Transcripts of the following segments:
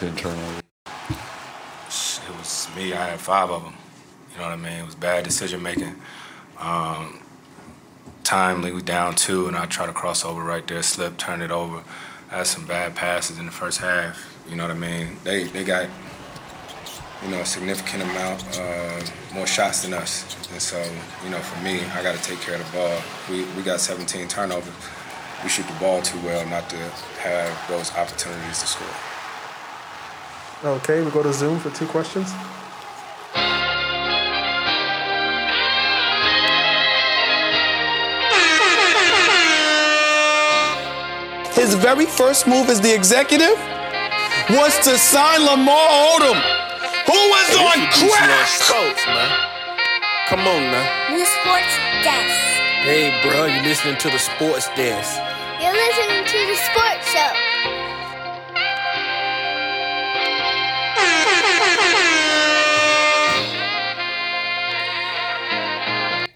in turnover? It was me. I had five of them. You know what I mean? It was bad decision making. Um, timely, we down two, and I try to cross over right there, slip, turn it over. I had some bad passes in the first half. You know what I mean? They they got you know a significant amount uh, more shots than us, and so you know for me, I got to take care of the ball. We we got 17 turnovers. We shoot the ball too well not to have those opportunities to score. Okay, we go to Zoom for two questions. His very first move as the executive was to sign Lamar Odom, who was Hey, on this crack. Sports, man. Come on now. New Sports Desk. Hey, bro, you listening to the sports desk. You're listening to the Sports Show.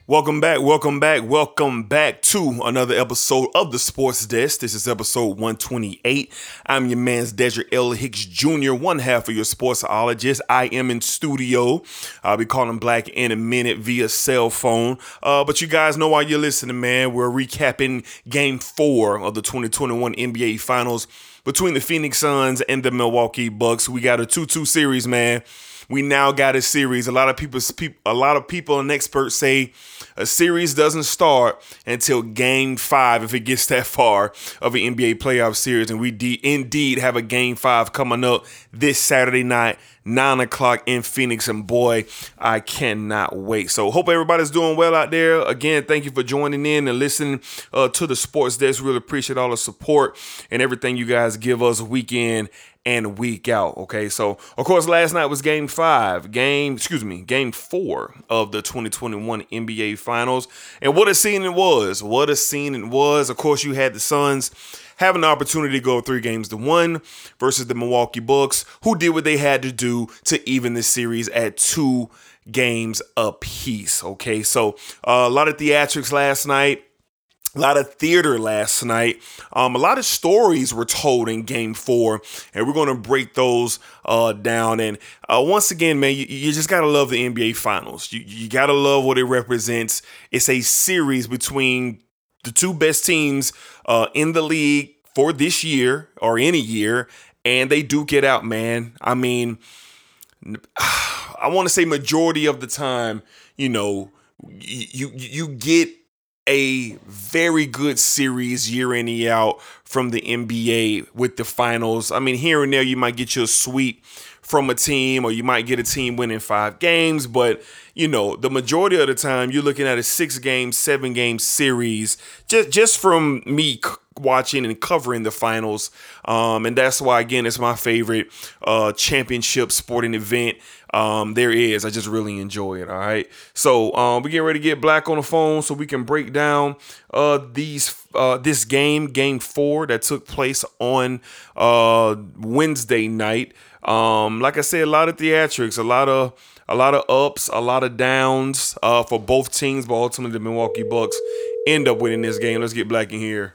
Welcome back, welcome back, welcome back to another episode of the Sports Desk. This is episode 128. I'm your man's Dedrick L. Hicks Jr., one half of your sportsologist. I am in studio. I'll be calling Black in a minute via cell phone. Uh, but you guys know why you're listening, man. We're recapping game four of the 2021 NBA Finals between the Phoenix Suns and the Milwaukee Bucks. We got a 2-2 series, man we now got a series. A lot of people, a lot of people and experts say a series doesn't start until Game Five, if it gets that far of an NBA playoff series, and we de- indeed have a Game Five coming up this Saturday night. Nine o'clock in Phoenix, and boy, I cannot wait. So, hope everybody's doing well out there. Again, thank you for joining in and listening uh, to the Sports Desk. Really appreciate all the support and everything you guys give us week in and week out. Okay, so of course, last night was game five, game, excuse me, game four of the 2021 NBA Finals. And what a scene it was! What a scene it was. Of course, you had the Suns having the opportunity to go three games to one versus the Milwaukee Bucks, who did what they had to do to even the series at two games apiece. Okay, so uh, a lot of theatrics last night. A lot of theater last night. Um, a lot of stories were told in Game Four, and we're going to break those uh, down. And uh, once again, man, you, you just gotta love the NBA Finals. You you gotta love what it represents. It's a series between the two best teams uh, in the league for this year or any year, and they do get out, man. I mean, I want to say majority of the time, you know, you you get a very good series year in year out from the NBA with the finals. I mean, here and there you might get your sweep from a team, or you might get a team winning five games, but you know the majority of the time you're looking at a six game, seven game series. Just just from me watching and covering the finals, um, and that's why again it's my favorite uh, championship sporting event um, there is. I just really enjoy it. All right. So um, we getting ready to get Black on the phone so we can break down uh, these uh, this game, game four that took place on uh, Wednesday night. Um, like I said, a lot of theatrics, a lot of a lot of ups, a lot of downs uh, for both teams, but ultimately the Milwaukee Bucks end up winning this game. Let's get Black in here.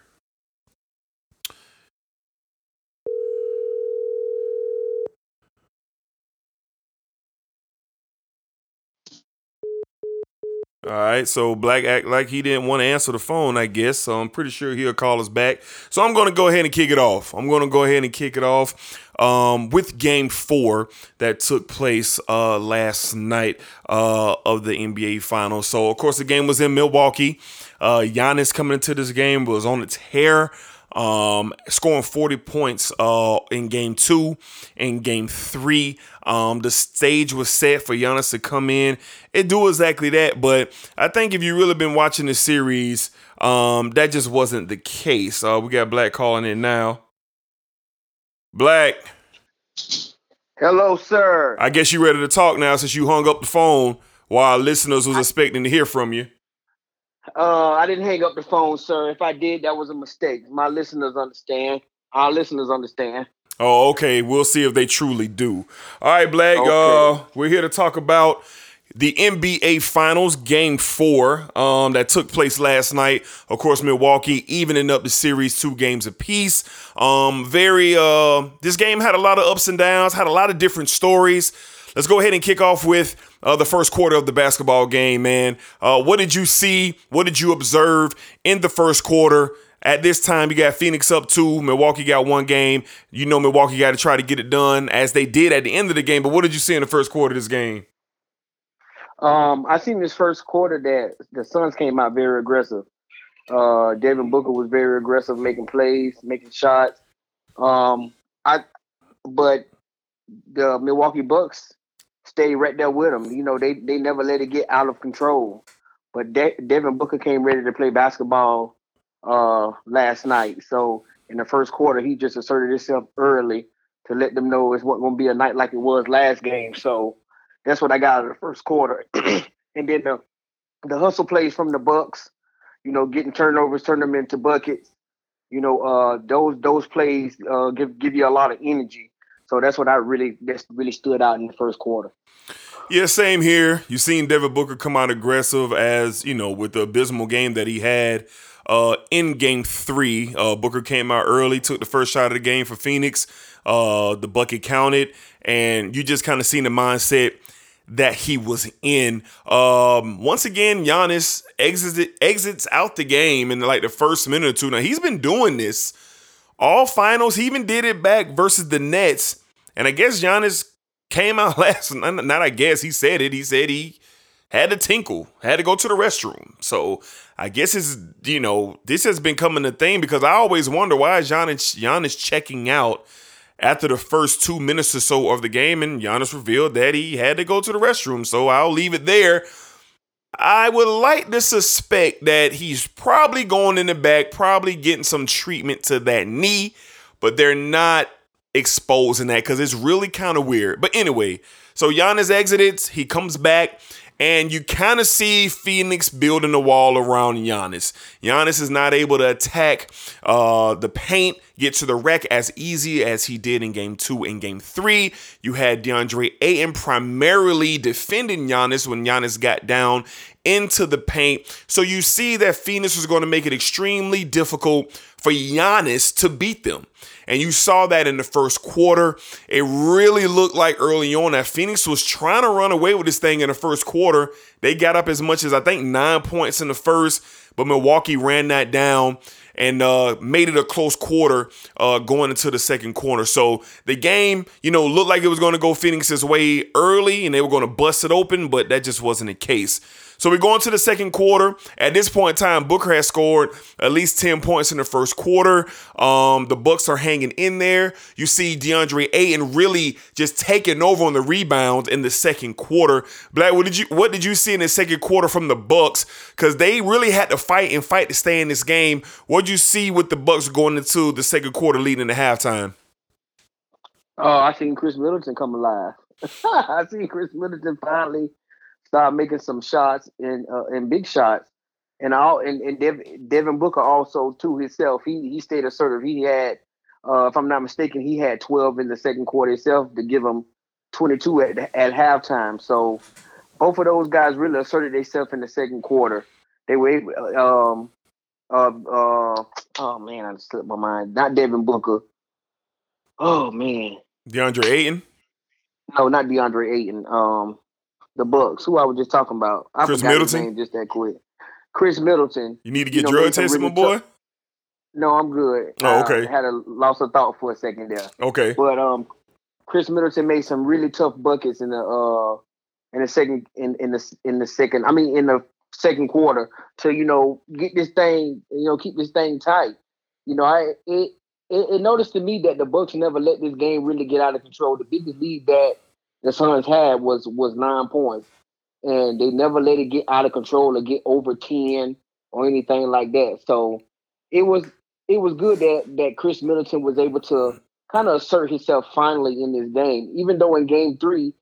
All right, so Black act like he didn't want to answer the phone, I guess. So I'm pretty sure he'll call us back. So I'm going to go ahead and kick it off. I'm going to go ahead and kick it off um, with Game Four that took place uh, last night uh, of the NBA Finals. So of course the game was in Milwaukee. Uh, Giannis coming into this game was on its hair um, scoring 40 points uh, in game two and game three. Um, the stage was set for Giannis to come in and do exactly that. But I think if you really been watching the series, um, that just wasn't the case. Uh, we got Black calling in now. Black. Hello, sir. I guess you ready to talk now since you hung up the phone while listeners was expecting to hear from you. Uh, I didn't hang up the phone, sir. If I did, that was a mistake. My listeners understand. Our listeners understand. Oh, okay. We'll see if they truly do. All right, Black. Okay. Uh, we're here to talk about the NBA Finals Game Four um, that took place last night. Of course, Milwaukee evening up the series two games apiece. Um, very uh, this game had a lot of ups and downs, had a lot of different stories. Let's go ahead and kick off with uh, the first quarter of the basketball game, man. Uh, what did you see? What did you observe in the first quarter? At this time, you got Phoenix up two. Milwaukee got one game. You know Milwaukee got to try to get it done as they did at the end of the game. But what did you see in the first quarter of this game? Um, I seen this first quarter that the Suns came out very aggressive. Uh, Devin Booker was very aggressive, making plays, making shots. Um, I, but the Milwaukee Bucks stayed right there with them. You know, they they never let it get out of control. But De- Devin Booker came ready to play basketball uh, last night. So in the first quarter, he just asserted himself early to let them know it's not going to be a night like it was last game. So that's what I got out of the first quarter. and then the the hustle plays from the Bucks, you know, getting turnovers, turn them into buckets. You know, uh, those those plays uh, give give you a lot of energy. So that's what I really that's really stood out in the first quarter. Yeah, same here. You've seen Devin Booker come out aggressive as you know with the abysmal game that he had uh, in Game Three. Uh, Booker came out early, took the first shot of the game for Phoenix. Uh, the bucket counted, and you just kind of seen the mindset that he was in. Um, once again, Giannis exits exits out the game in like the first minute or two. Now he's been doing this all finals. He even did it back versus the Nets, and I guess Giannis came out last. Not I guess he said it. He said he had to tinkle, had to go to the restroom. So I guess it's you know this has been coming a thing because I always wonder why is Giannis Giannis checking out after the first two minutes or so of the game, and Giannis revealed that he had to go to the restroom. So I'll leave it there. I would like to suspect that he's probably going in the back, probably getting some treatment to that knee, but they're not exposing that because it's really kind of weird. But anyway, so Giannis exits, he comes back. And you kind of see Phoenix building a wall around Giannis. Giannis is not able to attack uh, the paint, get to the wreck as easy as he did in game two and game three. You had DeAndre Ayton primarily defending Giannis when Giannis got down into the paint. So you see that Phoenix was going to make it extremely difficult for Giannis to beat them. And you saw that in the first quarter. It really looked like early on that Phoenix was trying to run away with this thing in the first quarter. They got up as much as I think nine points in the first, but Milwaukee ran that down and uh, made it a close quarter uh, going into the second quarter. So the game, you know, looked like it was going to go Phoenix's way early and they were going to bust it open, but that just wasn't the case. So we go into the second quarter. At this point in time, Booker has scored at least 10 points in the first quarter. Um, the Bucks are hanging in there. You see DeAndre Ayton really just taking over on the rebound in the second quarter. Black, what did you what did you see in the second quarter from the Bucks? Because they really had to fight and fight to stay in this game. What did you see with the Bucks going into the second quarter leading to halftime? Oh, I seen Khris Middleton come alive. I seen Khris Middleton finally start making some shots and uh, and big shots. And all and, and Dev, Devin Booker also too himself. He he stayed assertive. He had, uh, if I'm not mistaken, he had 12 in the second quarter itself to give him 22 at at halftime. So both of those guys really asserted themselves in the second quarter. They were able, um uh uh oh man, I slipped my mind. Not Devin Booker. Oh man. DeAndre Ayton? No, not DeAndre Ayton. Um the Bucks, who I was just talking about. I his Middleton? just that quick. Khris Middleton. You need to get You know, drug tested, my boy? tough- No, I'm good. Oh, okay. I had a loss of thought for a second there. Okay. But um Khris Middleton made some really tough buckets in the uh in the second in, in the in the second I mean in the second quarter to, you know, get this thing, you know, keep this thing tight. You know, I it it, it noticed to me that the Bucks never let this game really get out of control. The biggest lead that the Suns had was was nine points. And they never let it get out of control or get over 10 or anything like that. So it was it was good that that Khris Middleton was able to kind of assert himself finally in this game. Even though in game three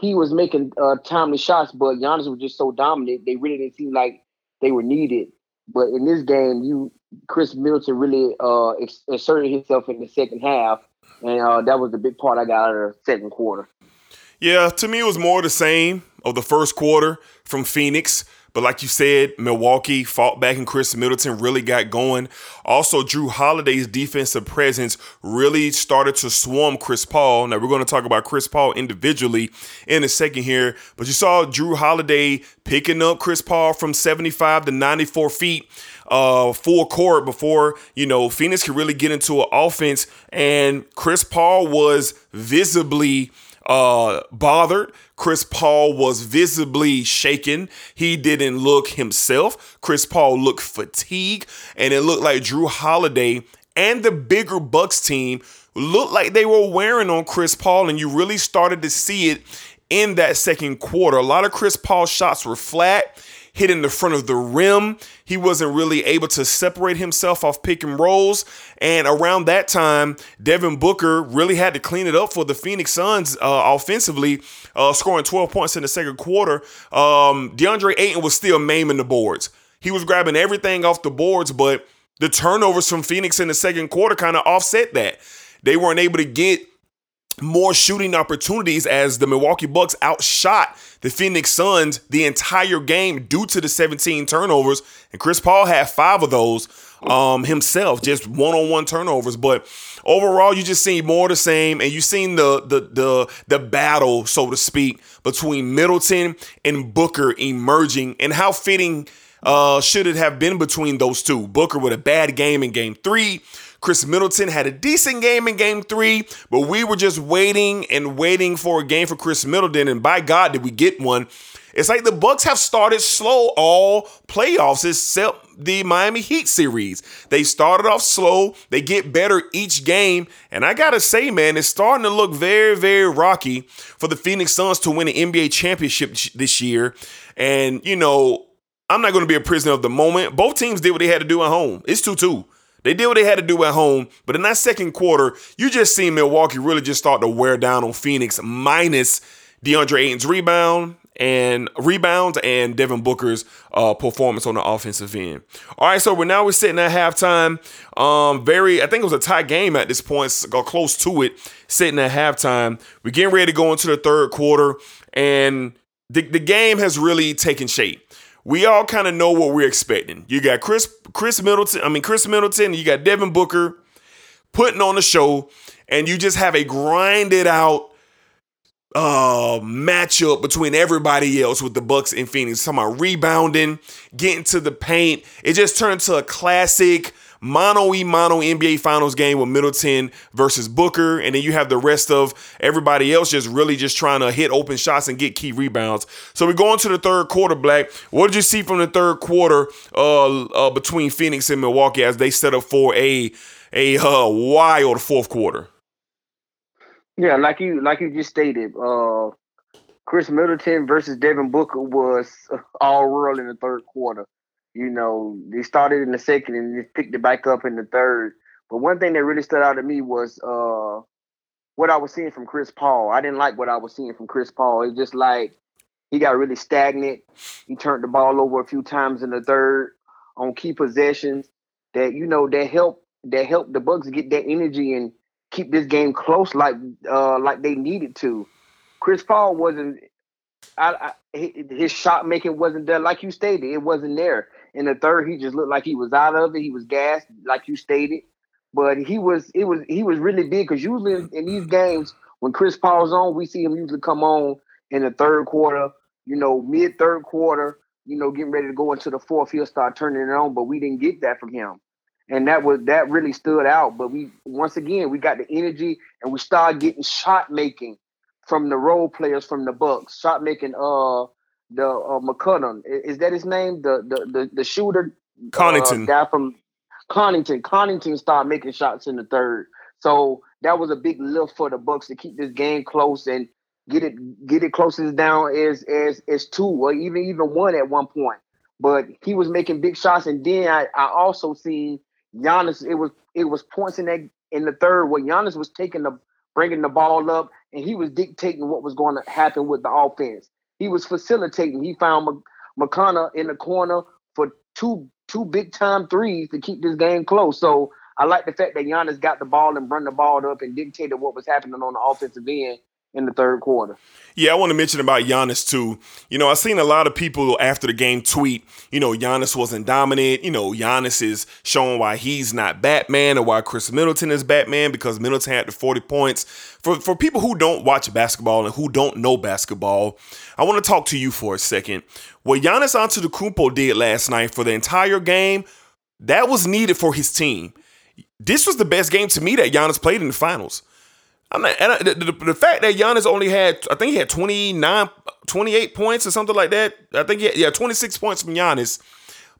he was making uh, timely shots, but Giannis was just so dominant. They really didn't seem like they were needed. But in this game, you Khris Middleton really uh, asserted himself in the second half, and uh, that was the big part I got out of the second quarter. Yeah, to me, it was more the same of the first quarter from Phoenix. But like you said, Milwaukee fought back and Khris Middleton really got going. Also, Jrue Holiday's defensive presence really started to swarm Chris Paul. Now, we're going to talk about Chris Paul individually in a second here. But you saw Jrue Holiday picking up Chris Paul from 75 to 94 feet uh, full court before you know Phoenix could really get into an offense, and Chris Paul was visibly uh, bothered. Chris Paul was visibly shaken. He didn't look himself. Chris Paul looked fatigued, and it looked like Jrue Holiday and the bigger Bucks team looked like they were wearing on Chris Paul, and you really started to see it in that second quarter. A lot of Chris Paul shots were flat hitting the front of the rim. He wasn't really able to separate himself off pick and rolls. And around that time, Devin Booker really had to clean it up for the Phoenix Suns uh, offensively, uh, scoring 12 points in the second quarter. Um, DeAndre Ayton was still maiming the boards. He was grabbing everything off the boards, but the turnovers from Phoenix in the second quarter kind of offset that. They weren't able to get more shooting opportunities as the Milwaukee Bucks outshot the Phoenix Suns the entire game due to the 17 turnovers. And Chris Paul had five of those um, himself, just one-on-one turnovers. But overall, you just see more the same, and you seen the the the the battle, so to speak, between Middleton and Booker emerging, and how fitting uh, should it have been between those two? Booker with a bad game in Game Three. Khris Middleton had a decent game in game three, but we were just waiting and waiting for a game for Khris Middleton. And by God, did we get one? It's like the Bucks have started slow all playoffs except the Miami Heat series. They started off slow, they get better each game, and I gotta say, man, it's starting to look very, very rocky for the Phoenix Suns to win an NBA championship this year. And you know, I'm not going to be a prisoner of the moment. Both teams did what they had to do at home. It's 2 2. They did what they had to do at home, but in that second quarter, you just seen Milwaukee really just start to wear down on Phoenix, minus DeAndre Ayton's rebound and rebounds and Devin Booker's uh, performance on the offensive end. All right, so we're now we're sitting at halftime. Um, very, I think it was a tight game at this point, got close to it, sitting at halftime. We're getting ready to go into the third quarter, and the, the game has really taken shape we all kind of know what we're expecting. You got Chris Khris Middleton, I mean Khris Middleton, you got Devin Booker putting on the show, and you just have a grinded out uh matchup between everybody else with the Bucks and Phoenix. Talking about rebounding, getting to the paint. It just turned to a classic mono e mono NBA Finals game with Middleton versus Booker, and then you have the rest of everybody else just really just trying to hit open shots and get key rebounds. So we go into the third quarter, Black. What did you see from the third quarter uh, uh, between Phoenix and Milwaukee as they set up for a a uh, wild fourth quarter? Yeah, like you like you just stated, uh, Khris Middleton versus Devin Booker was all world in the third quarter. You know, they started in the second and they picked it back up in the third. But one thing that really stood out to me was uh, what I was seeing from Chris Paul. I didn't like what I was seeing from Chris Paul. It's just like he got really stagnant. He turned the ball over a few times in the third on key possessions that you know that help that help the Bucks get that energy and keep this game close like uh like they needed to. Chris Paul wasn't I, I his shot making wasn't there like you stated. It wasn't there. In the third, he just looked like he was out of it. He was gassed, like you stated. But he was it was he was really big because usually in, in these games when Chris Paul's on, we see him usually come on in the third quarter, you know, mid third quarter, you know, getting ready to go into the fourth. He'll start turning it on, but we didn't get that from him, and that was that really stood out. But we once again we got the energy and we started getting shot making from the role players from the Bucks, shot making uh the uh, McCullum. Is that his name? The the the, the shooter Connaughton uh, guy from Connaughton. Connaughton started making shots in the third. So that was a big lift for the Bucks to keep this game close and get it get it closest down as as as two or even even one at one point. But he was making big shots, and then I, I also seen Giannis. It was it was points in that in the third where Giannis was taking the bringing the ball up and he was dictating what was going to happen with the offense. He was facilitating. He found McConnell in the corner for two two big time threes to keep this game close. So I like the fact that Giannis got the ball and run the ball up and dictated what was happening on the offensive end. In the third quarter. Yeah, I want to mention about Giannis too. You know, I've seen a lot of people after the game tweet, you know, Giannis wasn't dominant. You know, Giannis is showing why he's not Batman or why Khris Middleton is Batman because Middleton had the 40 points. For for people who don't watch basketball and who don't know basketball, I want to talk to you for a second. What Giannis Antetokounmpo did last night for the entire game, that was needed for his team. This was the best game to me that Giannis played in the finals. I'm not, and I, the, the, the, fact that Giannis only had, I think he had 29, 28 points or something like that. I think he had, yeah, 26 points from Giannis.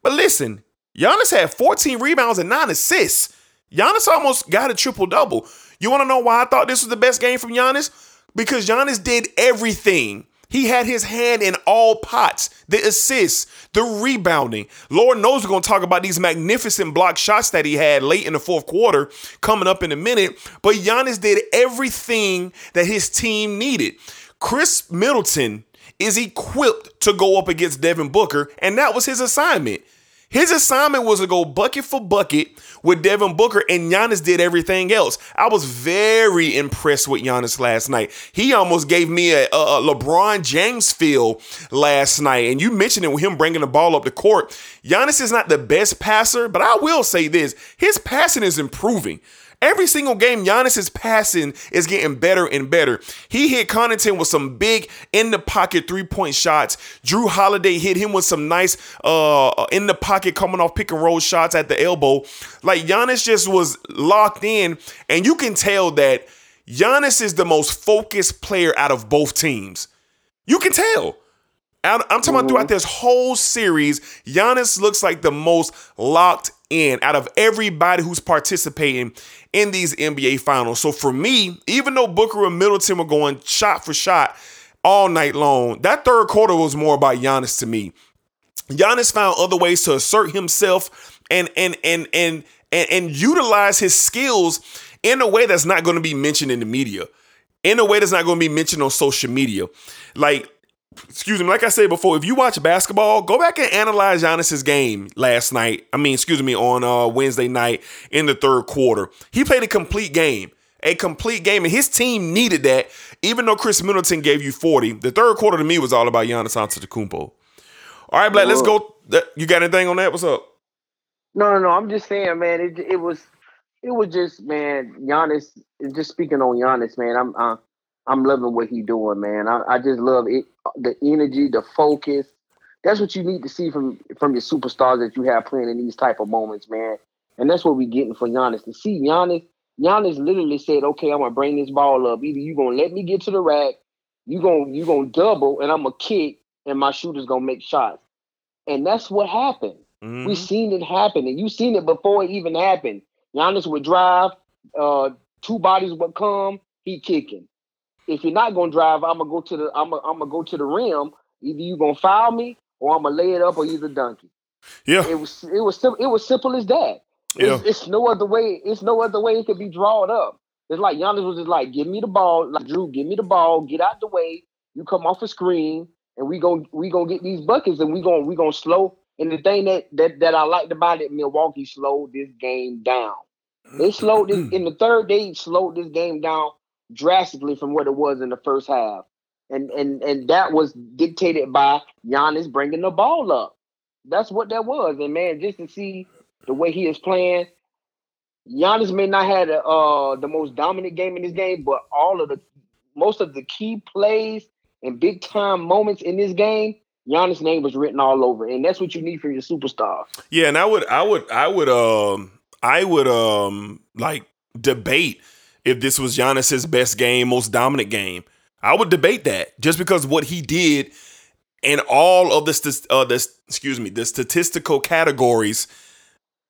But listen, Giannis had 14 rebounds and nine assists. Giannis almost got a triple double. You want to know why I thought this was the best game from Giannis? Because Giannis did everything. He had his hand in all pots the assists, the rebounding. Lord knows we're going to talk about these magnificent block shots that he had late in the fourth quarter coming up in a minute. But Giannis did everything that his team needed. Khris Middleton is equipped to go up against Devin Booker, and that was his assignment. His assignment was to go bucket for bucket with Devin Booker, and Giannis did everything else. I was very impressed with Giannis last night. He almost gave me a, a LeBron James feel last night. And you mentioned it with him bringing the ball up the court. Giannis is not the best passer, but I will say this his passing is improving. Every single game, Giannis's passing is getting better and better. He hit Connaughton with some big in the pocket three point shots. Jrue Holiday hit him with some nice uh in the pocket coming off pick and roll shots at the elbow. Like Giannis just was locked in, and you can tell that Giannis is the most focused player out of both teams. You can tell. I'm talking about throughout mm-hmm. this whole series, Giannis looks like the most locked in out of everybody who's participating in these NBA finals. So for me, even though Booker and Middleton were going shot for shot all night long, that third quarter was more about Giannis to me. Giannis found other ways to assert himself and and and and and, and utilize his skills in a way that's not going to be mentioned in the media. In a way that's not going to be mentioned on social media. Like excuse me, like I said before, if you watch basketball, go back and analyze Giannis's game last night. I mean, excuse me, on uh, Wednesday night in the third quarter. He played a complete game. A complete game, and his team needed that. Even though Khris Middleton gave you 40, the third quarter to me was all about Giannis Antetokounmpo. All right, Black, let's go. You got anything on that? What's up? No, no, no. I'm just saying, man. It it was it was just man. Giannis. Just speaking on Giannis, man. I'm uh, I'm loving what he doing, man. I, I just love it, the energy, the focus. That's what you need to see from from your superstars that you have playing in these type of moments, man. And that's what we're getting for Giannis. To see Giannis, Giannis literally said, "Okay, I'm gonna bring this ball up. Either you gonna let me get to the rack, you gonna you gonna double, and I'm gonna kick, and my shooter's gonna make shots." And that's what happened. Mm-hmm. We seen it happen, and you seen it before it even happened. Giannis would drive, uh, two bodies would come, he kicking if you're not gonna drive, I'm gonna go to the I'm gonna, I'm gonna go to the rim. Either you gonna foul me or I'm gonna lay it up or either dunk it. Yeah, it was it was sim- it was simple as that. Yeah. It's, it's, no other way. It's no other way it could be drawn up. It's like Giannis was just like, give me the ball, like Jrue, give me the ball, get out the way. You come off a screen, and we gonna we gonna get these buckets, and we gonna we gonna slow. And the thing that that that I liked about it, Milwaukee slowed this game down. They slowed this mm-hmm. in the third. They slowed this game down drastically from what it was in the first half. And and and that was dictated by Giannis bringing the ball up. That's what that was. And man, just to see the way he is playing, Giannis may not have the, uh, the most dominant game in this game, but all of the most of the key plays and big time moments in this game, Giannis' name was written all over, and that's what you need from your superstar. Yeah, and I would, I would, I would, um, I would, um, like debate if this was Giannis's best game, most dominant game. I would debate that just because what he did and all of the uh, this excuse me the statistical categories,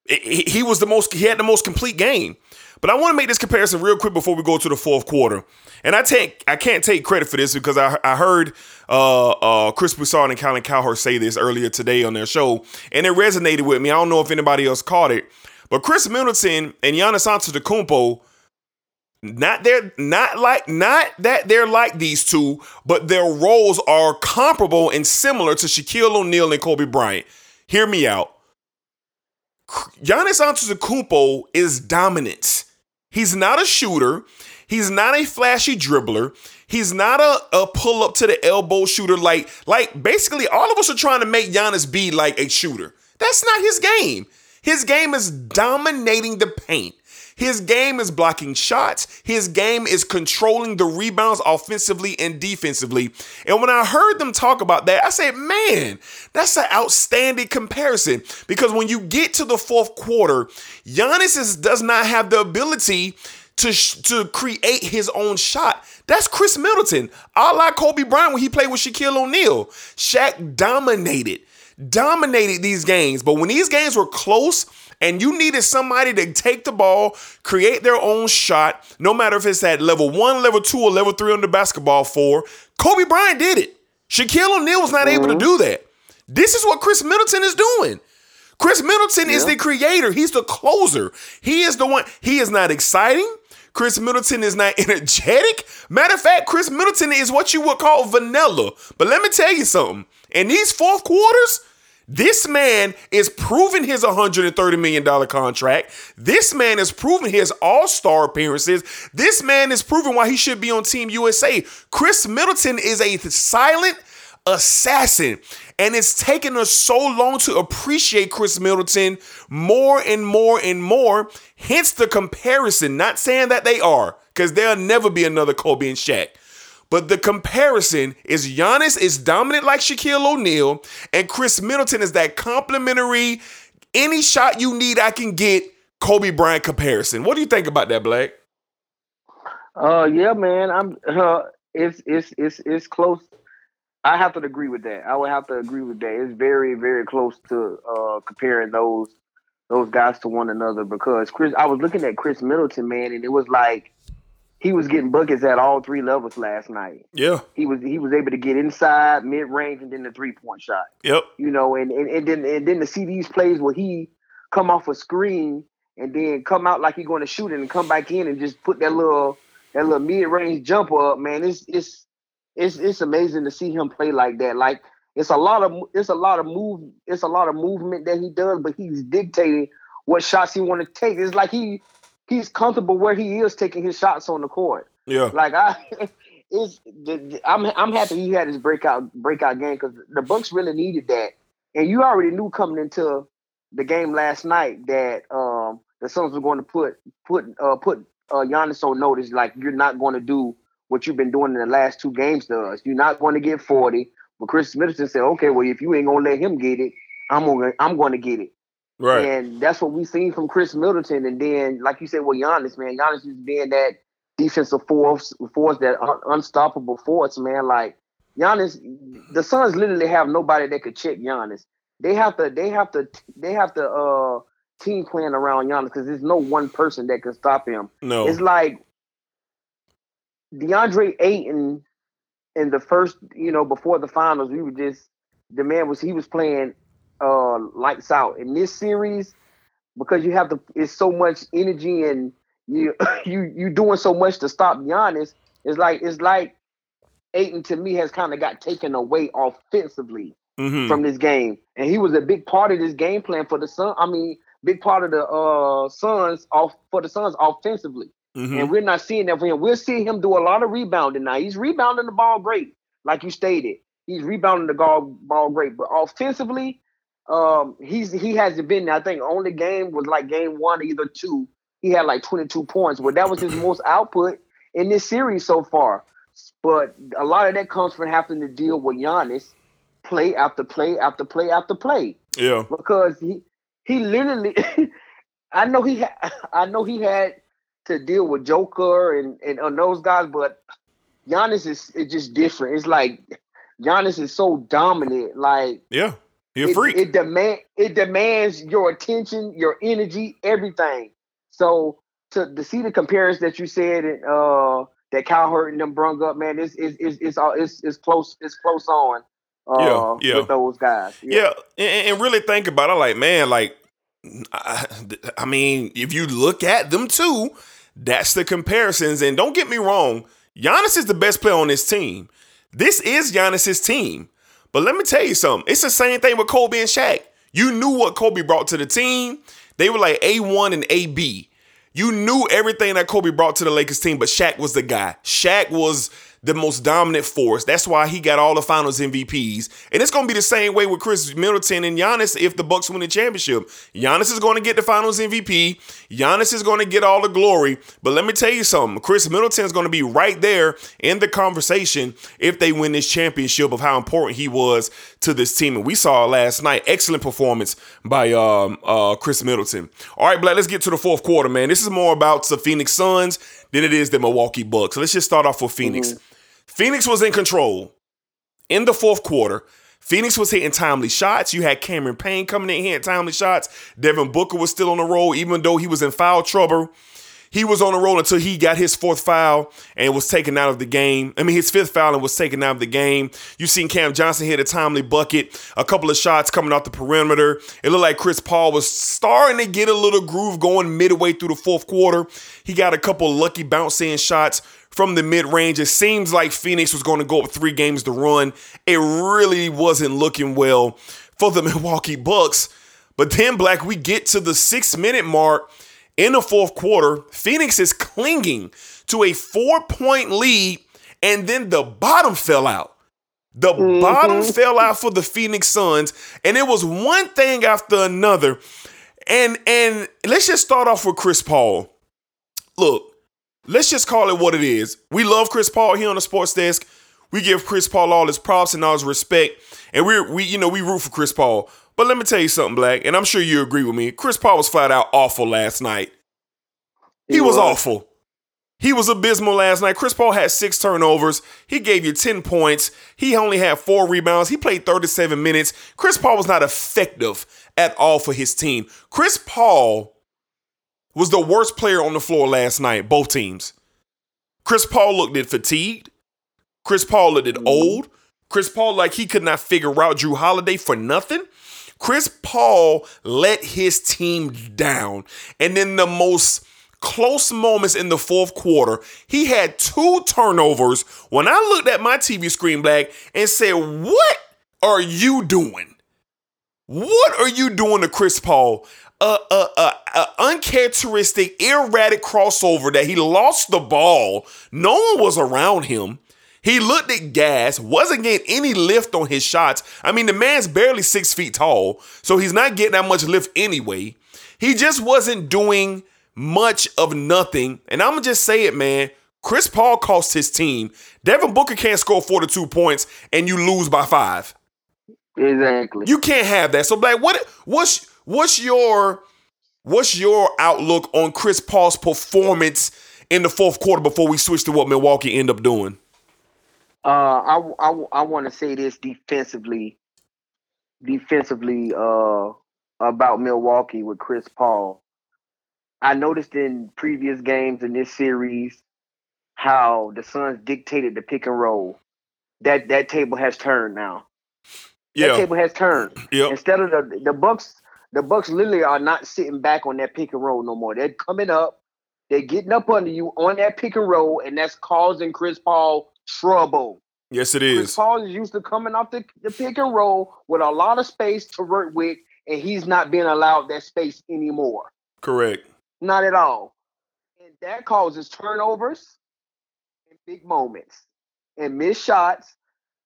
it, he was the most he had the most complete game. But I want to make this comparison real quick before we go to the fourth quarter. And I take I can't take credit for this because I I heard uh, uh, Chris Broussard and Colin Cowherd say this earlier today on their show, and it resonated with me. I don't know if anybody else caught it, but Khris Middleton and Giannis Antetokounmpo not they're not like not that they're like these two, but their roles are comparable and similar to Shaquille O'Neal and Kobe Bryant. Hear me out. Giannis Antetokounmpo is dominant. He's not a shooter. He's not a flashy dribbler. He's not a, a pull up to the elbow shooter. Like, like basically all of us are trying to make Giannis be like a shooter. That's not his game. His game is dominating the paint. His game is blocking shots. His game is controlling the rebounds offensively and defensively. And when I heard them talk about that, I said, man, that's an outstanding comparison. Because when you get to the fourth quarter, Giannis is, does not have the ability to, to create his own shot. That's Khris Middleton. I like Kobe Bryant when he played with Shaquille O'Neal. Shaq dominated, dominated these games. But when these games were close, and you needed somebody to take the ball, create their own shot, no matter if it's at level one, level two, or level three on the basketball floor. Kobe Bryant did it. Shaquille O'Neal was not mm-hmm. able to do that. This is what Khris Middleton is doing. Khris Middleton yeah. is the creator. He's the closer. He is the one. He is not exciting. Khris Middleton is not energetic. Matter of fact, Khris Middleton is what you would call vanilla. But let me tell you something. In these fourth quarters, this man is proving his $130 million contract. This man is proving his all star appearances. This man is proving why he should be on Team USA. Khris Middleton is a silent assassin. And it's taken us so long to appreciate Khris Middleton more and more and more. Hence the comparison. Not saying that they are, because there'll never be another Kobe and Shaq. But the comparison is Giannis is dominant like Shaquille O'Neal, and Khris Middleton is that complimentary, any shot you need, I can get Kobe Bryant comparison. What do you think about that, Black? Uh, yeah, man. I'm. Uh, it's it's it's it's close. I have to agree with that. I would have to agree with that. It's very very close to uh comparing those those guys to one another because Chris. I was looking at Khris Middleton, man, and it was like he was getting buckets at all three levels last night. Yeah. He was he was able to get inside, mid range, and then the three point shot. Yep. You know, and, and and then and then to see these plays where he come off a screen and then come out like he's going to shoot it and come back in and just put that little that little mid range jumper up, man. It's it's it's it's amazing to see him play like that. Like it's a lot of it's a lot of move it's a lot of movement that he does, but he's dictating what shots he want to take. It's like he he's comfortable where he is taking his shots on the court. Yeah, like I, is I'm I'm happy he had his breakout breakout game because the Bucks really needed that, and you already knew coming into the game last night that um, the Suns were going to put put uh, put uh, Giannis on notice. Like you're not going to do what you've been doing in the last two games to us. You're not going to get 40. But Khris Middleton said, "Okay, well, if you ain't gonna let him get it, I'm gonna I'm going to get it." Right. And that's what we seen from Khris Middleton. And then, like you said, well, Giannis, man, Giannis is being that defensive force, force that un- unstoppable force, man. Like Giannis, the Suns literally have nobody that could check Giannis. They have to, they have to, they have to uh team playing around Giannis because there's no one person that can stop him. No, it's like DeAndre Ayton in the first, you know, before the finals, we were just the man was he was playing uh, lights out in this series because you have to. It's so much energy and you you you doing so much to stop Giannis. It's like it's like Ayton to me has kind of got taken away offensively mm-hmm. from this game, and he was a big part of this game plan for the Sun. I mean, big part of the uh Suns off for the Suns offensively. Mm-hmm. And we're not seeing that for him. We're seeing him do a lot of rebounding now. He's rebounding the ball great, like you stated. He's rebounding the ball, ball great, but offensively, um, he's he hasn't been. I think only game was like game one, either two. He had like 22 points, but that was his most output in this series so far. But a lot of that comes from having to deal with Giannis play after play after play after play. Yeah, because he he literally, I know he ha- I know he had to deal with Joker and and, and those guys, but Giannis is it's just different. It's like Giannis is so dominant. Like yeah, a it, freak. It demand it demands your attention, your energy, everything. So to, to see the comparison that you said uh that Cowherd and them brung up, man, it's it's it's it's, all, it's, it's close it's close on. Uh, yeah, yeah. with those guys. Yeah, yeah. And, and, really think about it, like man, like I, I mean, if you look at them too, that's the comparisons. And don't get me wrong, Giannis is the best player on this team. This is Giannis's team. But let me tell you something. It's the same thing with Kobe and Shaq. You knew what Kobe brought to the team. They were like A1 and AB. You knew everything that Kobe brought to the Lakers team, but Shaq was the guy. Shaq was the most dominant force. That's why he got all the finals MVPs. And it's gonna be the same way with Khris Middleton and Giannis if the Bucks win the championship. Giannis is gonna get the finals MVP. Giannis is gonna get all the glory. But let me tell you something. Khris Middleton is gonna be right there in the conversation if they win this championship of how important he was to this team. And we saw last night, excellent performance by um, uh, Khris Middleton. All right, Black, let's get to the fourth quarter, man. This is more about the Phoenix Suns than it is the Milwaukee Bucks. let's just start off with Phoenix. Mm-hmm. Phoenix was in control in the fourth quarter. Phoenix was hitting timely shots. You had Cameron Payne coming in hitting timely shots. Devin Booker was still on the roll, even though he was in foul trouble. He was on the roll until he got his fourth foul and was taken out of the game. I mean, his fifth foul and was taken out of the game. You've seen Cam Johnson hit a timely bucket, a couple of shots coming off the perimeter. It looked like Chris Paul was starting to get a little groove going midway through the fourth quarter. He got a couple lucky bounce in shots from the mid range. It seems like Phoenix was going to go up three games to run. It really wasn't looking well for the Milwaukee Bucks. But then, Black, we get to the six minute mark in the fourth quarter. Phoenix is clinging to a four point lead, and then the bottom fell out. The mm-hmm. bottom fell out for the Phoenix Suns, and it was one thing after another. And and let's just start off with Chris Paul. Look, let's just call it what it is. We love Chris Paul here on the sports desk. We give Chris Paul all his props and all his respect, and we we you know we root for Chris Paul. But let me tell you something, Black, and I'm sure you agree with me. Chris Paul was flat out awful last night. He, he was, was awful. He was abysmal last night. Chris Paul had six turnovers. He gave you 10 points. He only had four rebounds. He played 37 minutes. Chris Paul was not effective at all for his team. Chris Paul was the worst player on the floor last night, both teams. Chris Paul looked at fatigued. Chris Paul looked at mm-hmm. old. Chris Paul like he could not figure out Jrue Holiday for nothing. Chris Paul let his team down. And in the most close moments in the fourth quarter, he had two turnovers. When I looked at my TV screen black and said, What are you doing? What are you doing to Chris Paul? A, a, a, a, uncharacteristic, erratic crossover that he lost the ball. No one was around him. He looked at gas, wasn't getting any lift on his shots. I mean, the man's barely six feet tall, so he's not getting that much lift anyway. He just wasn't doing much of nothing. And I'm gonna just say it, man. Chris Paul cost his team. Devin Booker can't score 42 points and you lose by five. Exactly. You can't have that. So, Black, what what's What's your what's your outlook on Chris Paul's performance in the fourth quarter before we switch to what Milwaukee end up doing? Uh, I I, I want to say this defensively, defensively uh, about Milwaukee with Chris Paul. I noticed in previous games in this series how the Suns dictated the pick and roll. That that table has turned now. Yeah. That table has turned. Yep. Instead of the the Bucks the Bucks literally are not sitting back on that pick and roll no more. They're coming up, they're getting up under you on that pick and roll, and that's causing Chris Paul trouble. Yes, it is. Chris Paul is used to coming off the, the pick and roll with a lot of space to work with, and he's not being allowed that space anymore. Correct. Not at all. And that causes turnovers and big moments and missed shots.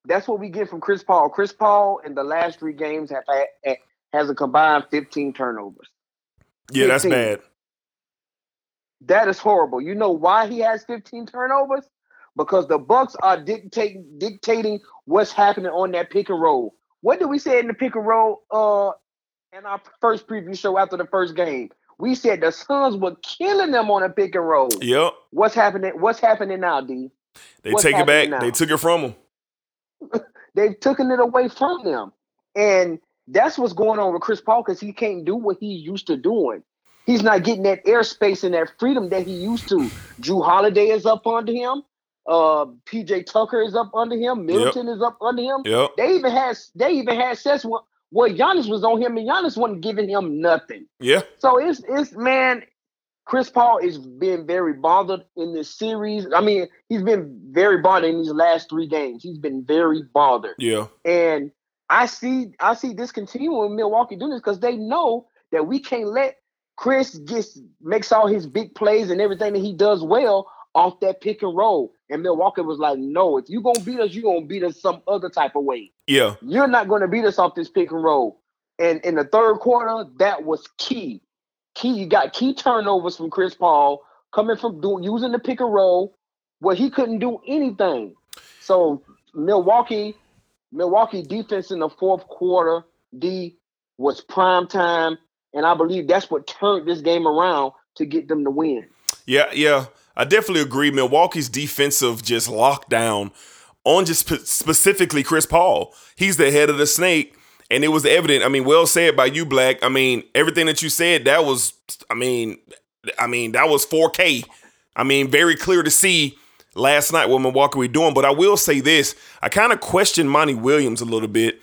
That's what we get from Chris Paul. Chris Paul in the last three games have had, has a combined 15 turnovers. Yeah, 15. that's bad. That is horrible. You know why he has 15 turnovers? Because the Bucks are dictating dictating what's happening on that pick and roll. What did we say in the pick and roll uh in our first preview show after the first game? We said the Suns were killing them on a pick and roll. Yep. What's happening? What's happening now, D? They what's take it back. Now? They took it from them. They've taken it away from them. And that's what's going on with Chris Paul because he can't do what he used to doing. He's not getting that airspace and that freedom that he used to. Jrue Holiday is up under him. Uh, PJ Tucker is up under him. Middleton yep. is up under him. Yep. They even had they even had sets where, where Giannis was on him and Giannis wasn't giving him nothing. Yeah. So it's it's man, Chris Paul is being very bothered in this series. I mean, he's been very bothered in these last three games. He's been very bothered. Yeah. And I see I see this continuing with Milwaukee doing this because they know that we can't let Chris gets makes all his big plays and everything that he does well off that pick and roll. And Milwaukee was like, no, if you're gonna beat us, you're gonna beat us some other type of way. Yeah. You're not gonna beat us off this pick and roll. And in the third quarter, that was key. Key, you got key turnovers from Chris Paul coming from doing using the pick and roll where he couldn't do anything. So Milwaukee, Milwaukee defense in the fourth quarter, D was prime time, and I believe that's what turned this game around to get them to win. Yeah, yeah. I definitely agree. Milwaukee's defensive just lockdown on just spe- specifically Chris Paul. He's the head of the snake, and it was evident. I mean, well said by you, Black. I mean, everything that you said, that was, I mean, I mean, that was 4K. I mean, very clear to see last night what Milwaukee were doing. But I will say this: I kind of questioned Monty Williams a little bit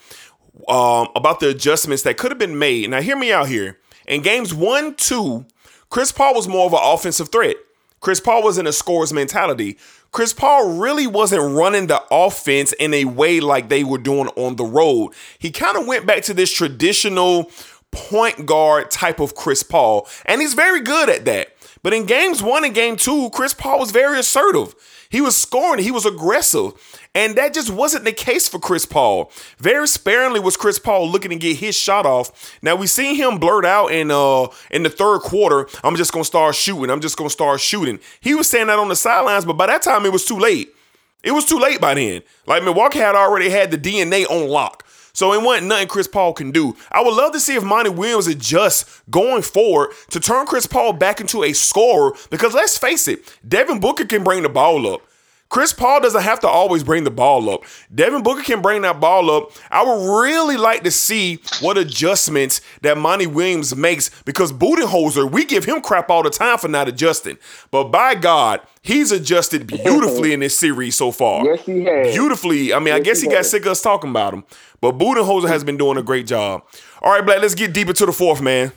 um, about the adjustments that could have been made. Now, hear me out here. In games one, two, Chris Paul was more of an offensive threat. Chris Paul was in a scorer's mentality. Chris Paul really wasn't running the offense in a way like they were doing on the road. He kind of went back to this traditional point guard type of Chris Paul, and he's very good at that. But in games one and game two, Chris Paul was very assertive. He was scoring, he was aggressive. And that just wasn't the case for Chris Paul. Very sparingly was Chris Paul looking to get his shot off. Now we seen him blurt out in uh in the third quarter, I'm just gonna start shooting. I'm just gonna start shooting. He was saying that on the sidelines, but by that time it was too late. It was too late by then. Like Milwaukee had already had the DNA on lock. So it wasn't nothing Chris Paul can do. I would love to see if Monty Williams adjusts going forward to turn Chris Paul back into a scorer because let's face it, Devin Booker can bring the ball up. Chris Paul doesn't have to always bring the ball up. Devin Booker can bring that ball up. I would really like to see what adjustments that Monty Williams makes because Budenholzer, we give him crap all the time for not adjusting. But by God, he's adjusted beautifully in this series so far. Yes, he has. Beautifully. I mean, I guess he he got sick of us talking about him. But Budenholzer has been doing a great job. All right, Black, let's get deeper to the fourth, man.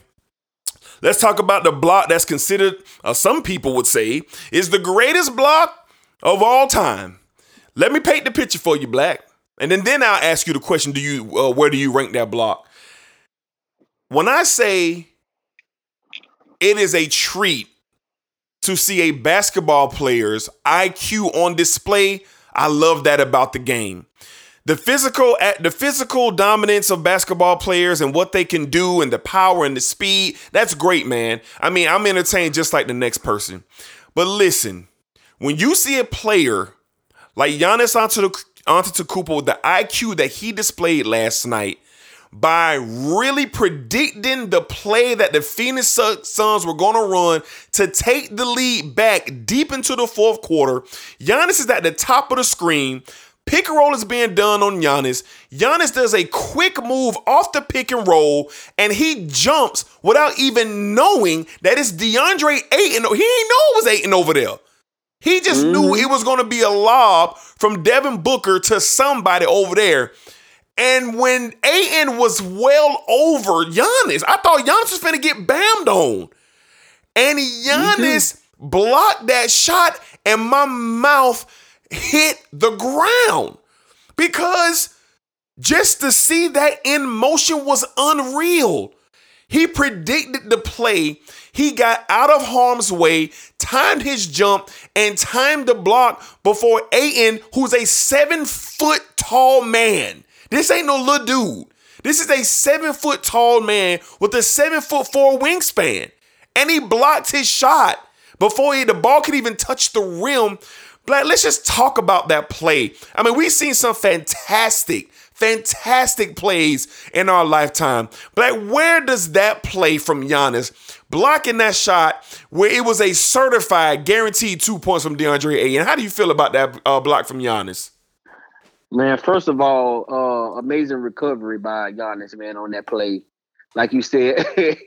Let's talk about the block that's considered, uh, some people would say, is the greatest block of all time. Let me paint the picture for you, Black, and then then I'll ask you the question: Do you uh, where do you rank that block? When I say it is a treat to see a basketball player's IQ on display, I love that about the game. The physical at the physical dominance of basketball players and what they can do and the power and the speed, that's great, man. I mean, I'm entertained just like the next person. But listen, when you see a player like Giannis Antetokounmpo with the IQ that he displayed last night by really predicting the play that the Phoenix Suns were going to run to take the lead back deep into the fourth quarter, Giannis is at the top of the screen. Pick and roll is being done on Giannis. Giannis does a quick move off the pick and roll, and he jumps without even knowing that it's DeAndre Ayton. He ain't know it was Ayton over there. He just knew mm-hmm. it was going to be a lob from Devin Booker to somebody over there. And when Ayton was well over Giannis, I thought Giannis was finna get bammed on. And Giannis blocked that shot, and my mouth hit the ground because just to see that in motion was unreal. He predicted the play. He got out of harm's way, timed his jump, and timed the block before Ayton, who's a seven foot tall man. This ain't no little dude. This is a seven foot tall man with a seven foot four wingspan. And he blocked his shot before he, the ball could even touch the rim. Black, let's just talk about that play. I mean, we've seen some fantastic, fantastic plays in our lifetime. Black, where does that play from Giannis blocking that shot where it was a certified guaranteed two points from DeAndre Ayton? How do you feel about that uh, block from Giannis? Man, first of all, uh, amazing recovery by Giannis, man, on that play. Like you said,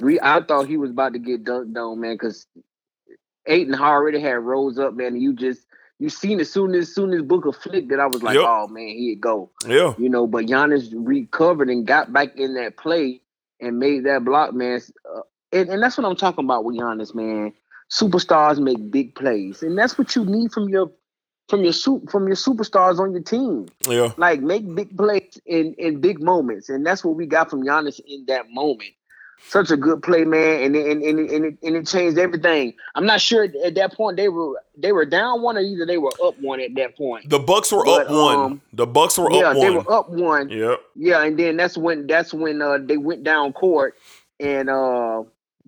we I thought he was about to get dunked on, man, because Ayton already had rose up, man. You just you seen as soon as soon as Booker flicked that I was like, Yep. oh man, he'd go. Yeah. You know, but Giannis recovered and got back in that play and made that block, man. Uh, and, and that's what I'm talking about with Giannis, man. Superstars make big plays, and that's what you need from your from your su- from your superstars on your team. Yeah. Like make big plays in in big moments, and that's what we got from Giannis in that moment. Such a good play, man, and it, and, and, and, it, and it changed everything. I'm not sure at that point they were they were down one or either they were up one at that point. The Bucks were But, up one. um, The Bucks were yeah, up they one. were up one. Yep. Yeah, and then that's when that's when uh, they went down court, and uh,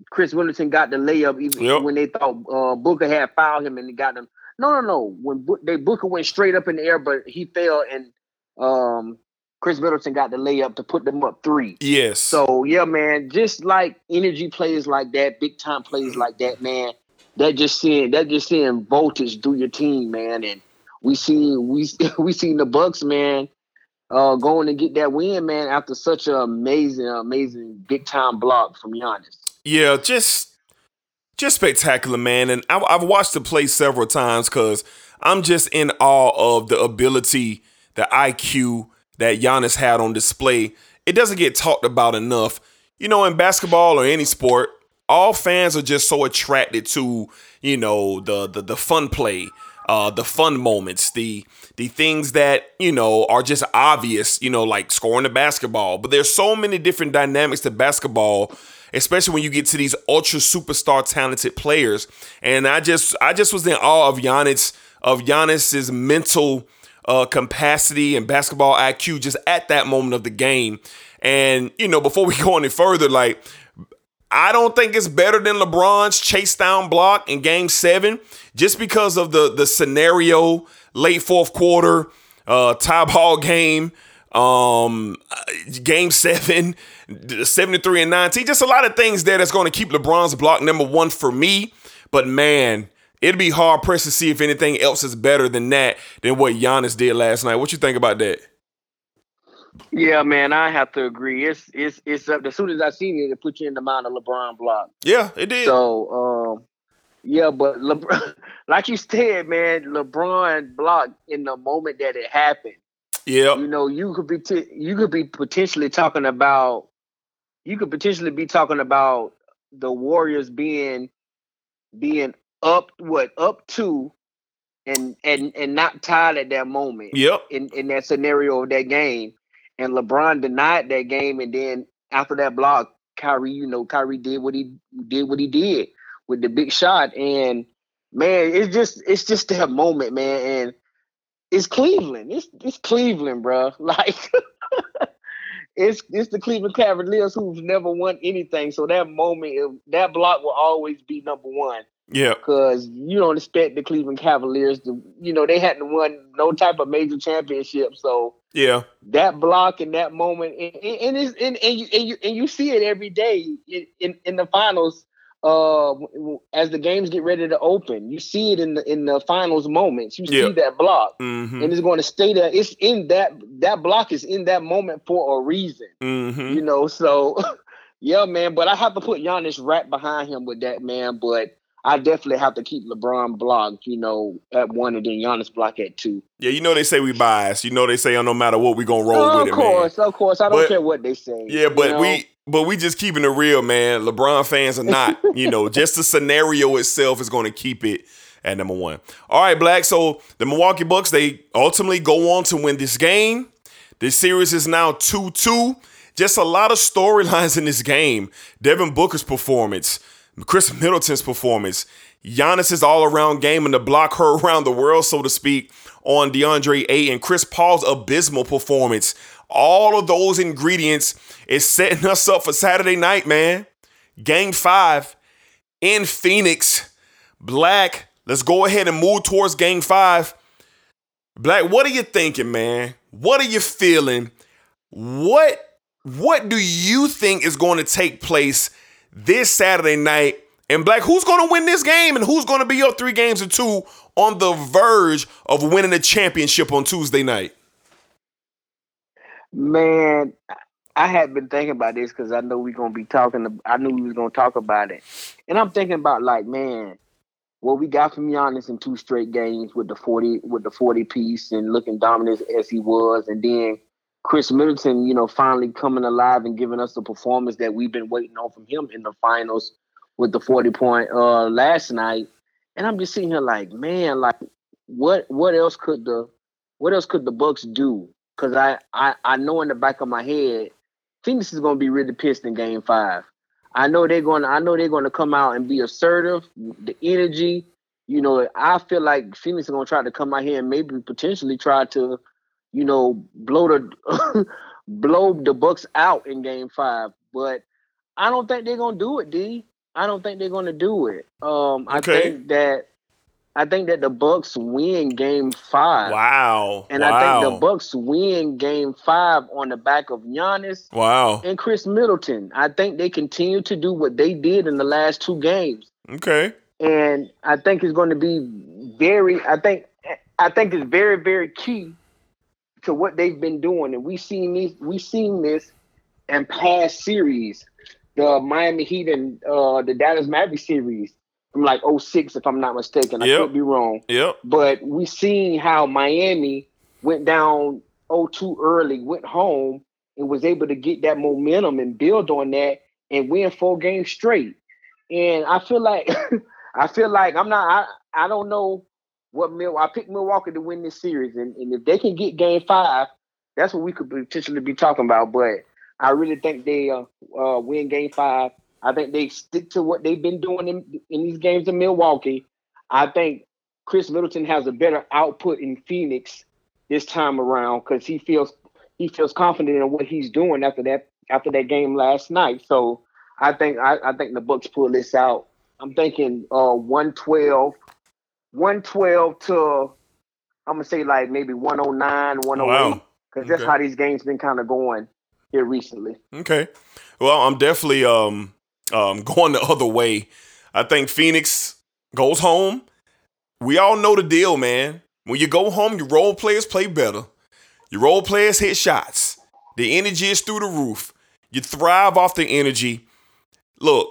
Khris Middleton got the layup even Yep. when they thought uh, Booker had fouled him, and he got them. No, no, no. When Bo- they Booker went straight up in the air, but he fell, and um, Khris Middleton got the layup to put them up three. Yes. So yeah, man, just like energy plays like that, big time plays like that, man. That just seeing that just seeing voltage through your team, man. And we seen we we seen the Bucks, man, uh, going to get that win, man, after such an amazing, amazing big time block from Giannis. Yeah, just just spectacular, man. And I, I've watched the play several times because I'm just in awe of the ability, the IQ that Giannis had on display. It doesn't get talked about enough. You know, in basketball or any sport, all fans are just so attracted to, you know, the the, the fun play, uh, the fun moments, the the things that you know are just obvious. You know, like scoring the basketball. But there's so many different dynamics to basketball especially when you get to these ultra superstar talented players. And I just I just was in awe of Giannis of Giannis's mental uh, capacity and basketball IQ just at that moment of the game. And you know, before we go any further, like I don't think it's better than LeBron's chase down block in game seven, just because of the the scenario, late fourth quarter, uh, tie ball game, um, game seven, 73 and 19. Just a lot of things there that's going to keep LeBron's block number one for me. But man, it'd be hard pressed to see if anything else is better than that than what Giannis did last night. What you think about that? Yeah, man, I have to agree. It's it's it's up. As soon as I seen it, it put you in the mind of LeBron block. Yeah, it did. So, um, yeah, but LeBron, like you said, man, LeBron blocked in the moment that it happened. yeah, You know, you could be t- you could be potentially talking about you could potentially be talking about the Warriors being being up what up two and and and not tied at that moment yep, in in that scenario of that game. And LeBron denied that game, and then after that block, Kyrie, you know, Kyrie did what he did what he did with the big shot. And man, it's just it's just that moment, man. And it's Cleveland. It's it's Cleveland, bro. Like it's it's the Cleveland Cavaliers who've never won anything. So that moment, that block will always be number one yeah, because you don't expect the Cleveland Cavaliers to, you know, they hadn't won no type of major championship. So yeah, that block in that moment, and, and, and, and, and, you, and you and you see it every day in, in, in the finals. Uh, as the games get ready to open, you see it in the in the finals moments. You Yeah. see that block, mm-hmm, and it's going to stay there. It's in that that block is in that moment for a reason mm-hmm. you know. So, yeah, man. But I have to put Giannis right behind him with that, man. But I definitely have to keep LeBron blocked, you know, at one and then Giannis block at two. Yeah, you know they say we biased. You know they say oh, no matter what we gonna roll Oh, with of it, man. course, of course. I don't But- care what they say. Yeah, but you know? we but we just keeping it real, man. LeBron fans are not. you know, just the scenario itself is going to keep it at number one. All right, Black. So the Milwaukee Bucks they ultimately go on to win this game. This series is now two two. Just a lot of storylines in this game. Devin Booker's performance, Khris Middleton's performance, Giannis's all-around game and the block her around the world, so to speak, on DeAndre and Chris Paul's abysmal performance. All of those ingredients is setting us up for Saturday night, man. Game five in Phoenix. Black, let's go ahead and move towards game five. Black, what are you thinking, man? What are you feeling? What what do you think is going to take place this Saturday night? And Black, who's going to win this game and who's going to be up three games to two on the verge of winning the championship on Tuesday night? Man, I had been thinking about this because I know we're gonna be talking. I knew we was gonna talk about it, and I'm thinking about like, man, what we got from Giannis in two straight games with the forty with the forty piece and looking dominant as he was, and then Khris Middleton, you know, finally coming alive and giving us the performance that we've been waiting on from him in the finals with the forty point uh last night. And I'm just sitting here like, man, like what what else could the what else could the Bucks do? Because I, I I know in the back of my head, Phoenix is gonna be really pissed in game five. I know they're to I know they're going to come out and be assertive. The energy, you know, I feel like Phoenix is to try to come out here and maybe potentially try to, you know, blow the blow the Bucks out in Game Five. But I don't think they're going to do it, D. I don't think they're going to do it. Um, I Okay. think that I think that the Bucks win Game Five. Wow. And wow. I think the Bucks win Game Five on the back of Giannis Wow. and Khris Middleton. I think they continue to do what they did in the last two games, Okay. and I think it's going to be very. I think I think it's very very key to what they've been doing, and we seen this. We seen this in past series, the Miami Heat and uh, the Dallas Mavericks series from like 06, if I'm not mistaken. I Yep. could be wrong Yep. but we seen how Miami went down 0-2 early, went home, and was able to get that momentum and build on that and win four games straight. And I feel like I feel like I'm not I, I don't know what Mil I picked Milwaukee to win this series. And, and if they can get game five, that's what we could potentially be talking about. But I really think they uh, uh, win game five. I think they stick to what they've been doing in, in these games in Milwaukee. I think Khris Middleton has a better output in Phoenix this time around because he feels he feels confident in what he's doing after that after that game last night. So I think I, I think the Bucks pull this out. I'm thinking uh 112, 112 to I'm gonna say like maybe 109, 108 Wow. because that's Okay. how these games been kind of going here recently. Okay. Well, I'm definitely um um going the other way. I think Phoenix goes home. We all know the deal, man. When you go home, your role players play better. Your role players hit shots. The energy is through the roof. You thrive off the energy. Look,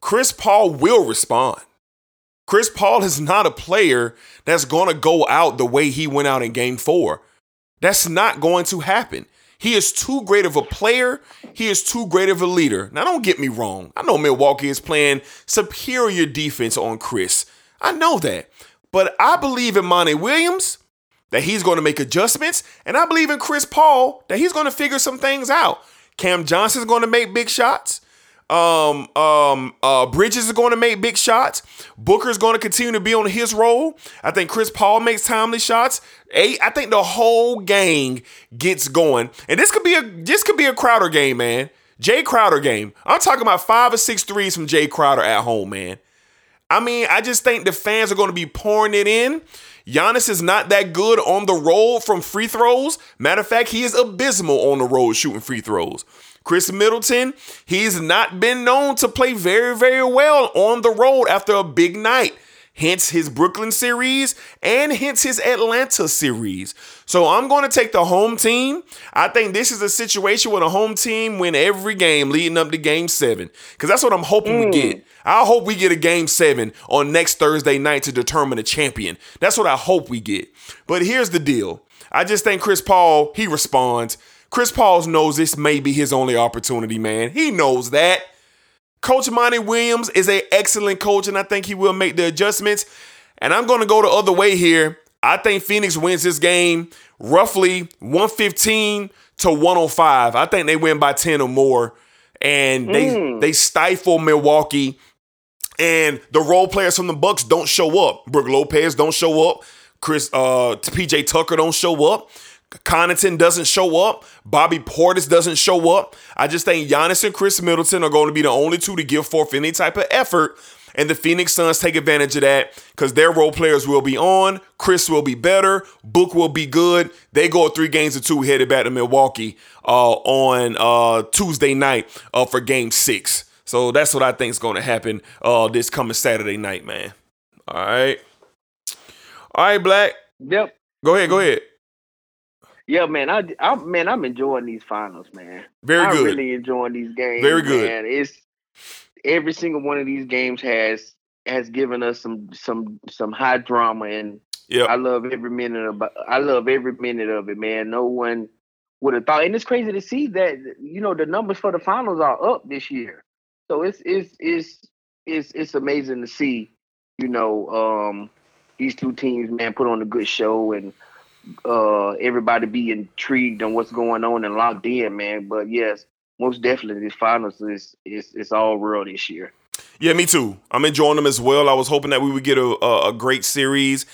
Chris Paul will respond. Chris Paul is not a player that's going to go out the way he went out in game four. That's not going to happen. He is too great of a player. He is too great of a leader. Now, don't get me wrong. I know Milwaukee is playing superior defense on Chris. I know that. But I believe in Monty Williams that he's going to make adjustments. And I believe in Chris Paul that he's going to figure some things out. Cam Johnson's going to make big shots. Um, um, uh, Bridges is going to make big shots. Booker's going to continue to be on his role. I think Chris Paul makes timely shots. Eight, I think the whole gang gets going, and this could be a this could be a Crowder game, man. Jae Crowder game. I'm talking about five or six threes from Jae Crowder at home, man. I mean, I just think the fans are going to be pouring it in. Giannis is not that good on the road from free throws. Matter of fact, he is abysmal on the road shooting free throws. Khris Middleton, he's not been known to play very, very well on the road after a big night. Hence his Brooklyn series and hence his Atlanta series. So I'm going to take the home team. I think this is a situation where the home team win every game leading up to game seven. Because that's what I'm hoping we get. Mm. I hope we get a game seven on next Thursday night to determine a champion. That's what I hope we get. But here's the deal. I just think Chris Paul, he responds. Chris Paul knows this may be his only opportunity, man. He knows that. Coach Monty Williams is an excellent coach, and I think he will make the adjustments. And I'm going to go the other way here. I think Phoenix wins this game roughly 115 to 105. I think they win by 10 or more. And they they stifle Milwaukee. And the role players from the Bucks don't show up. Brook Lopez don't show up. Chris uh PJ Tucker don't show up. Connaughton doesn't show up. Bobby Portis doesn't show up. I just think Giannis and Khris Middleton are going to be the only two to give forth any type of effort. And the Phoenix Suns take advantage of that because their role players will be on. Chris will be better. Book will be good. They go three games to two headed back to Milwaukee uh, on uh, Tuesday night uh, for game six. So that's what I think is going to happen uh, this coming Saturday night, man. All right. All right, Black. Yep. Go ahead. Go ahead. Yeah, man. I, I man, I'm enjoying these finals, man. Very good. I'm really enjoying these games. Very good. Man. It's every single one of these games has has given us some some some high drama, and Yeah. I love every minute of I love every minute of it, man. No one would have thought, and it's crazy to see that you know the numbers for the finals are up this year. So it's it's it's it's it's amazing to see, you know, um, these two teams, man, put on a good show and uh everybody be intrigued on what's going on and locked in, man. But yes, most definitely this finals is is it's all real this year. Yeah, me too. I'm enjoying them as well. I was hoping that we would get a, a, a great series.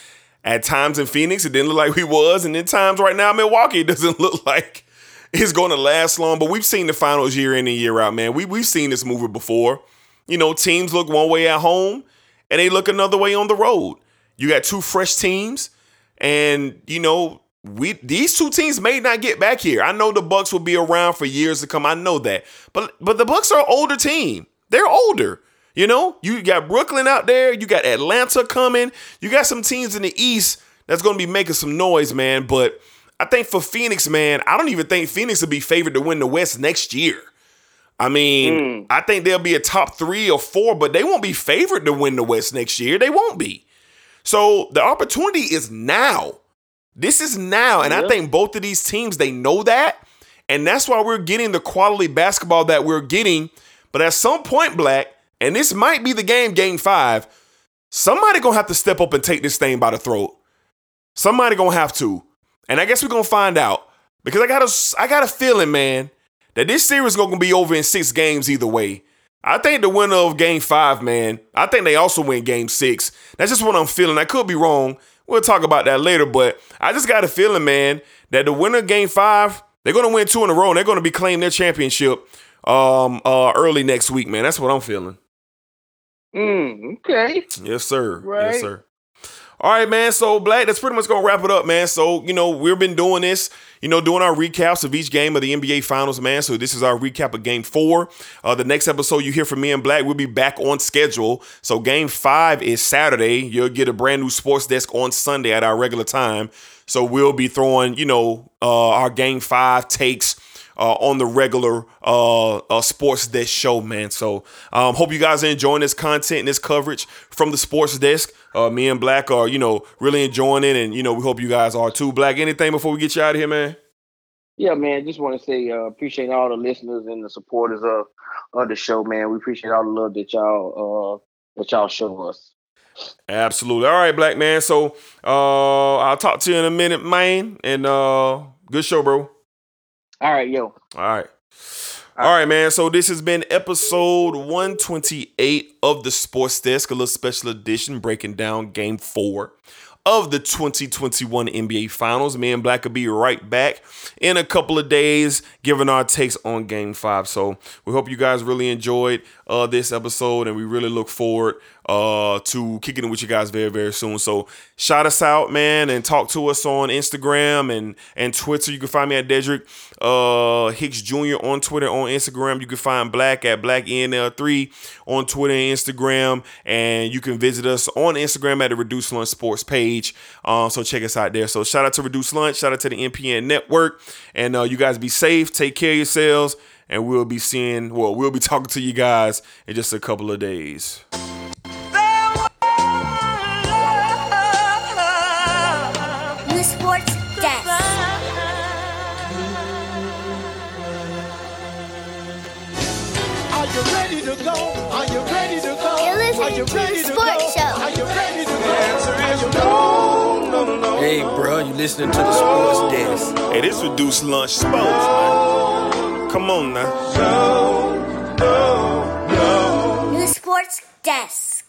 At times in Phoenix, it didn't look like we was, and in times right now, Milwaukee, it doesn't look like it's going to last long. But we've seen the finals year in and year out, man. We we've seen this movie before. You know, teams look one way at home, and they look another way on the road. You got two fresh teams, and you know we these two teams may not get back here. I know the Bucks will be around for years to come. I know that, but but the Bucks are an older team. They're older. You know, you got Brooklyn out there, you got Atlanta coming, you got some teams in the East that's going to be making some noise, man. But I think for Phoenix, man, I don't even think Phoenix will be favored to win the West next year. I mean, mm. I think they'll be a top three or four, but they won't be favored to win the West next year. They won't be. So the opportunity is now. This is now. And I think both of these teams, they know that. And that's why we're getting the quality basketball that we're getting. But at some point, Black, and this might be the game, game five, somebody gonna have to step up and take this thing by the throat. Somebody gonna have to. And I guess we're gonna find out. Because I got a I got a feeling, man, that this series is gonna be over in six games either way. I think the winner of game five, man, I think they also win game six. That's just what I'm feeling. I could be wrong. We'll talk about that later, but I just got a feeling, man, that the winner of game five, they're gonna win two in a row and they're gonna be claiming their championship um uh early next week, man. That's what I'm feeling. Mm, okay. Yes, sir. Right. Yes, sir. All right, man. So, Black, that's pretty much going to wrap it up, man. So, you know, we've been doing this, you know, doing our recaps of each game of the NBA Finals, man. So, this is our recap of game four. Uh, the next episode you hear from me and Black, we'll be back on schedule. So, game five is Saturday. You'll get a brand new sports desk on Sunday at our regular time. So, we'll be throwing, you know, uh, our game five takes uh, on the regular uh, uh, sports desk show, man. So um, hope you guys are enjoying this content and this coverage from the sports desk. Uh, me and Black are, you know, really enjoying it, and you know, we hope you guys are too. Black, anything before we get you out of here, man? Yeah, man. Just want to say uh, appreciate all the listeners and the supporters of of the show, man. We appreciate all the love that y'all uh, that y'all show us. Absolutely. All right, black man. So uh I'll talk to you in a minute, man. And uh good show, bro. All right, yo. All right. All right, man. So this has been episode 128 of the Sports Desk, a little special edition breaking down game four of the 2021 NBA Finals. Me and Black will be right back in a couple of days, giving our takes on Game Five. So we hope you guys really enjoyed uh, this episode, and we really look forward uh, to kicking it with you guys very, very soon. So shout us out, man, and talk to us on Instagram and and Twitter. You can find me at Dedrick uh, Hicks Jr. on Twitter, on Instagram. You can find Black at Black NL3 on Twitter and Instagram, and you can visit us on Instagram at the Reduced Lunch Sports page. Um, so check us out there. So shout out to Reduced Lunch, shout out to the NPN Network, and uh, you guys be safe, take care of yourselves, and we'll be seeing. Well, we'll be talking to you guys in just a couple of days. Are you ready to go? Are you ready to go? Are you ready for Sports Show. Are you ready to go? No, no, no, hey, bro, you listening to the sports desk? Hey, this reduced lunch sports, man. Come on now. The sports desk.